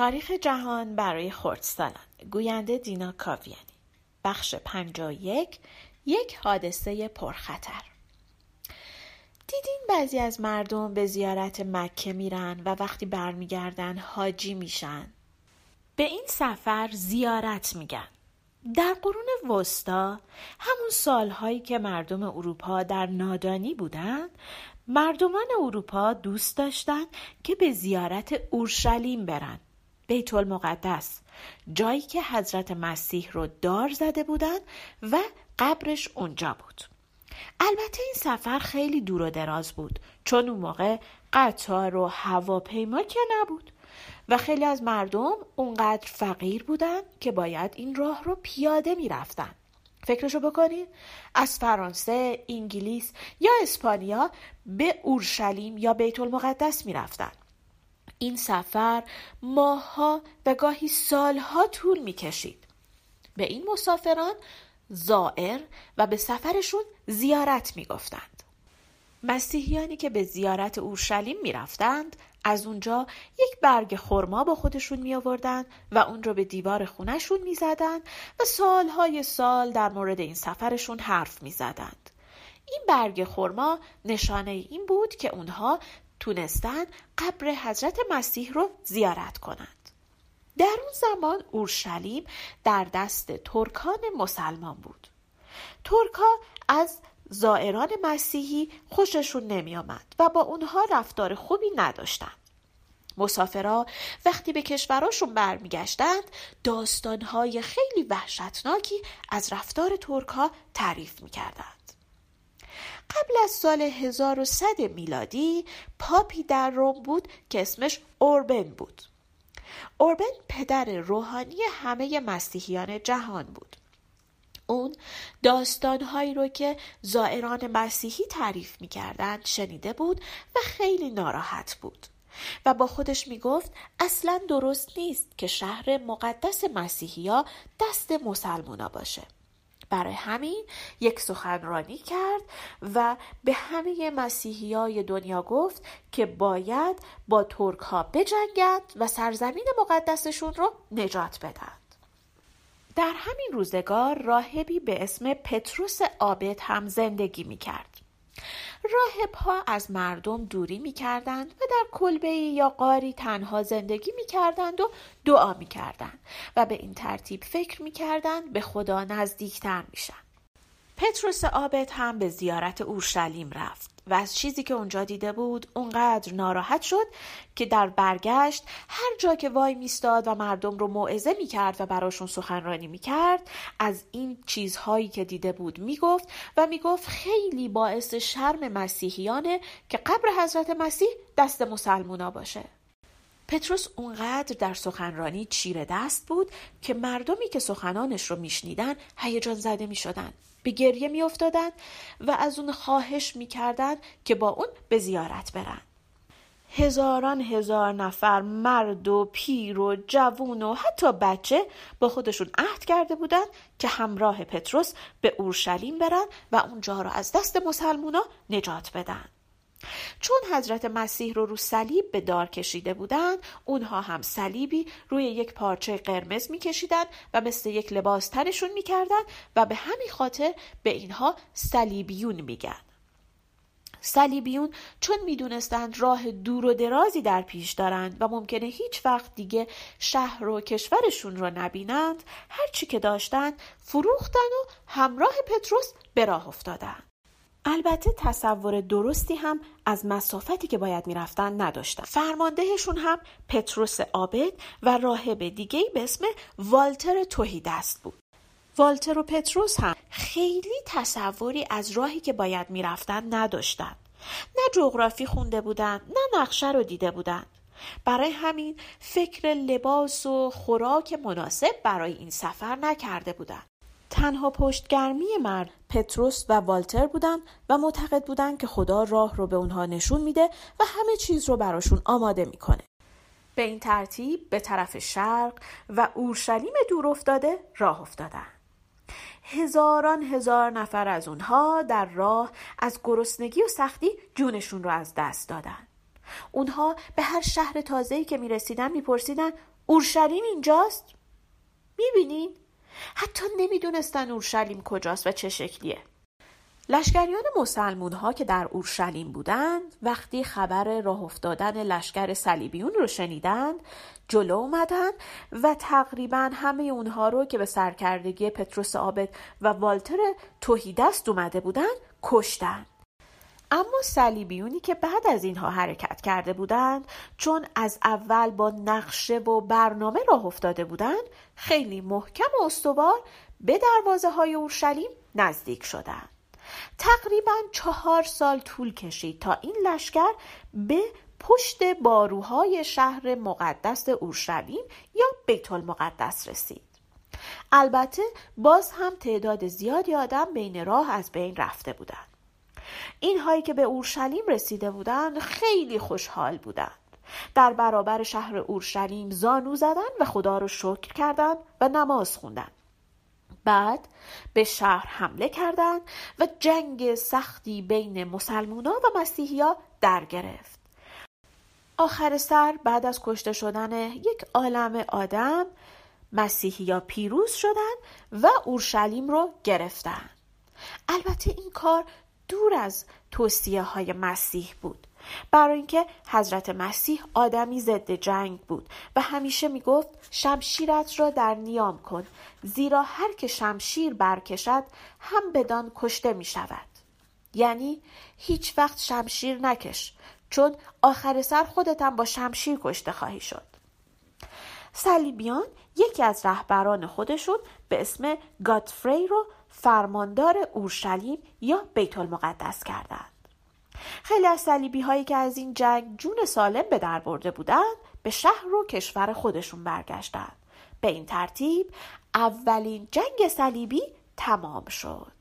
تاریخ جهان برای خردسالان گوینده دینا کاویانی. بخش یک یک حادثه پرخطر. دیدین بعضی از مردم به زیارت مکه میرن و وقتی برمیگردن حاجی میشن. به این سفر زیارت میگن. در قرون وسطا همون سالهایی که مردم اروپا در نادانی بودند مردمان اروپا دوست داشتند که به زیارت اورشلیم برن. بیت المقدس جایی که حضرت مسیح رو دار زده بودند و قبرش اونجا بود. البته این سفر خیلی دور و دراز بود چون اون موقع قطار و هواپیما که نبود. و خیلی از مردم اونقدر فقیر بودن که باید این راه رو پیاده می‌رفتن. فکرشو بکنید از فرانسه، انگلیس یا اسپانیا به اورشلیم یا بیت المقدس می‌رفتن. این سفر ماهها و گاهی سالها طول می‌کشید به این مسافران زائر و به سفرشون زیارت می‌گفتند مسیحیانی که به زیارت اورشلیم می‌رفتند از اونجا یک برگ خرما با خودشون می آوردن و اون رو به دیوار خونشون می زدن و سالهای سال در مورد این سفرشون حرف می زدند. این برگ خرما نشانه این بود که اونها تونستن قبر حضرت مسیح رو زیارت کنند. در اون زمان اورشلیم در دست ترکان مسلمان بود. ترکا از زائران مسیحی خوششون نمی آمد و با اونها رفتار خوبی نداشتند. مسافرا وقتی به کشوراشون برمیگشتند داستانهای خیلی وحشتناکی از رفتار ترک ها تعریف می‌کردند. قبل از سال 1100 میلادی پاپی در روم بود که اسمش اوربن بود. اوربن پدر روحانی همه مسیحیان جهان بود. اون داستانهایی رو که زائران مسیحی تعریف می‌کردند شنیده بود و خیلی ناراحت بود و با خودش می‌گفت اصلا درست نیست که شهر مقدس مسیحیا دست مسلمونا باشه برای همین یک سخنرانی کرد و به همه مسیحی های دنیا گفت که باید با ترک ها بجنگند و سرزمین مقدسشون رو نجات بدن در همین روزگار راهبی به اسم پتروس آبد هم زندگی می کرد. راهب ها از مردم دوری می کردند و در کلبه یا قاری تنها زندگی می کردند و دعا می کردند و به این ترتیب فکر می کردند به خدا نزدیکتر می شن. پتروس آبد هم به زیارت اورشلیم رفت و از چیزی که اونجا دیده بود اونقدر ناراحت شد که در برگشت هر جا که وای میستاد و مردم رو موعظه می‌کرد و براشون سخنرانی می‌کرد از این چیزهایی که دیده بود می‌گفت و می‌گفت خیلی باعث شرم مسیحیانه که قبر حضرت مسیح دست مسلمونا باشه. پتروس اونقدر در سخنرانی چیره دست بود که مردمی که سخنانش رو میشنیدن هیجان زده می‌شدند به گریه میافتادند و از اون خواهش می‌کردند که با اون به زیارت برن. هزاران هزار نفر مرد و پیر و جوون و حتی بچه با خودشون عهد کرده بودند که همراه پتروس به اورشلیم برن و اونجا را از دست مسلمونا نجات بدن. چون حضرت مسیح رو رو صلیب به دار کشیده بودند اونها هم صلیبی روی یک پارچه قرمز میکشیدند و مثل یک لباس تنشون می‌کردند و به همین خاطر به اینها صلیبیون میگن. صلیبیون چون می‌دونستند راه دور و درازی در پیش دارند و ممکنه هیچ وقت دیگه شهر و کشورشون رو نبینند هرچی که داشتند فروختن و همراه پتروس به راه افتادند البته تصور درستی هم از مسافتی که باید می‌رفتن نداشتن. فرماندهشون هم پتروس آبد و راهب دیگه به اسم والتر توهیدست بود. والتر و پتروس هم خیلی تصوری از راهی که باید می‌رفتن نداشتن. نه جغرافی خونده بودن نه نقشه رو دیده بودن. برای همین فکر لباس و خوراک مناسب برای این سفر نکرده بودند. تنها پشتگرمی مرد پتروس و والتر بودن و معتقد بودند که خدا راه رو به اونها نشون میده و همه چیز رو براشون آماده می‌کنه. به این ترتیب به طرف شرق و اورشلیم دور افتاده راه افتادن. هزاران هزار نفر از اونها در راه از گرسنگی و سختی جونشون رو از دست دادن. اونها به هر شهر تازه‌ای که می‌رسیدن میپرسیدن اورشلیم اینجاست؟ می‌بینین؟ حتی نمی‌دونستن اورشلیم کجاست و چه شکلیه. لشکریان مسلمون ها که در اورشلیم بودند وقتی خبر راه افتادن لشکر صلیبیون رو شنیدند جلو اومدن و تقریبا همه اونها رو که به سرکردگی پتروس آبد و والتر توهیدست اومده بودند کشتند اما صلیبیونی که بعد از اینها حرکت کرده بودند چون از اول با نقشه و برنامه راه افتاده بودند خیلی محکم و استوار به دروازه های اورشلیم نزدیک شدند. تقریبا چهار سال طول کشید تا این لشکر به پشت باروهای شهر مقدس اورشلیم یا بیت المقدس رسید. البته باز هم تعداد زیادی آدم بین راه از بین رفته بودند. اینهایی که به اورشلیم رسیده بودند خیلی خوشحال بودند. در برابر شهر اورشلیم زانو زدند و خدا رو شکر کردند و نماز خوندند بعد به شهر حمله کردند و جنگ سختی بین مسلمونا و مسیحیا در گرفت. آخر سر بعد از کشته شدن یک عالم آدم مسیحیا پیروز شدند و اورشلیم رو گرفتند البته این کار دور از توصیه های مسیح بود. برای اینکه حضرت مسیح آدمی ضد جنگ بود و همیشه می‌گفت شمشیرت را در نیام کن زیرا هر که شمشیر برکشد هم بدان کشته می شود یعنی هیچ وقت شمشیر نکش چون آخر سر خودتم با شمشیر کشته خواهی شد. صلیبیان یکی از رهبران خودشون به اسم گاتفری رو فرماندار اورشلیم یا بیت المقدس کردند. خیلی از صلیبی هایی که از این جنگ جون سالم به در برده بودند به شهر و کشور خودشون برگشتند. به این ترتیب اولین جنگ صلیبی تمام شد.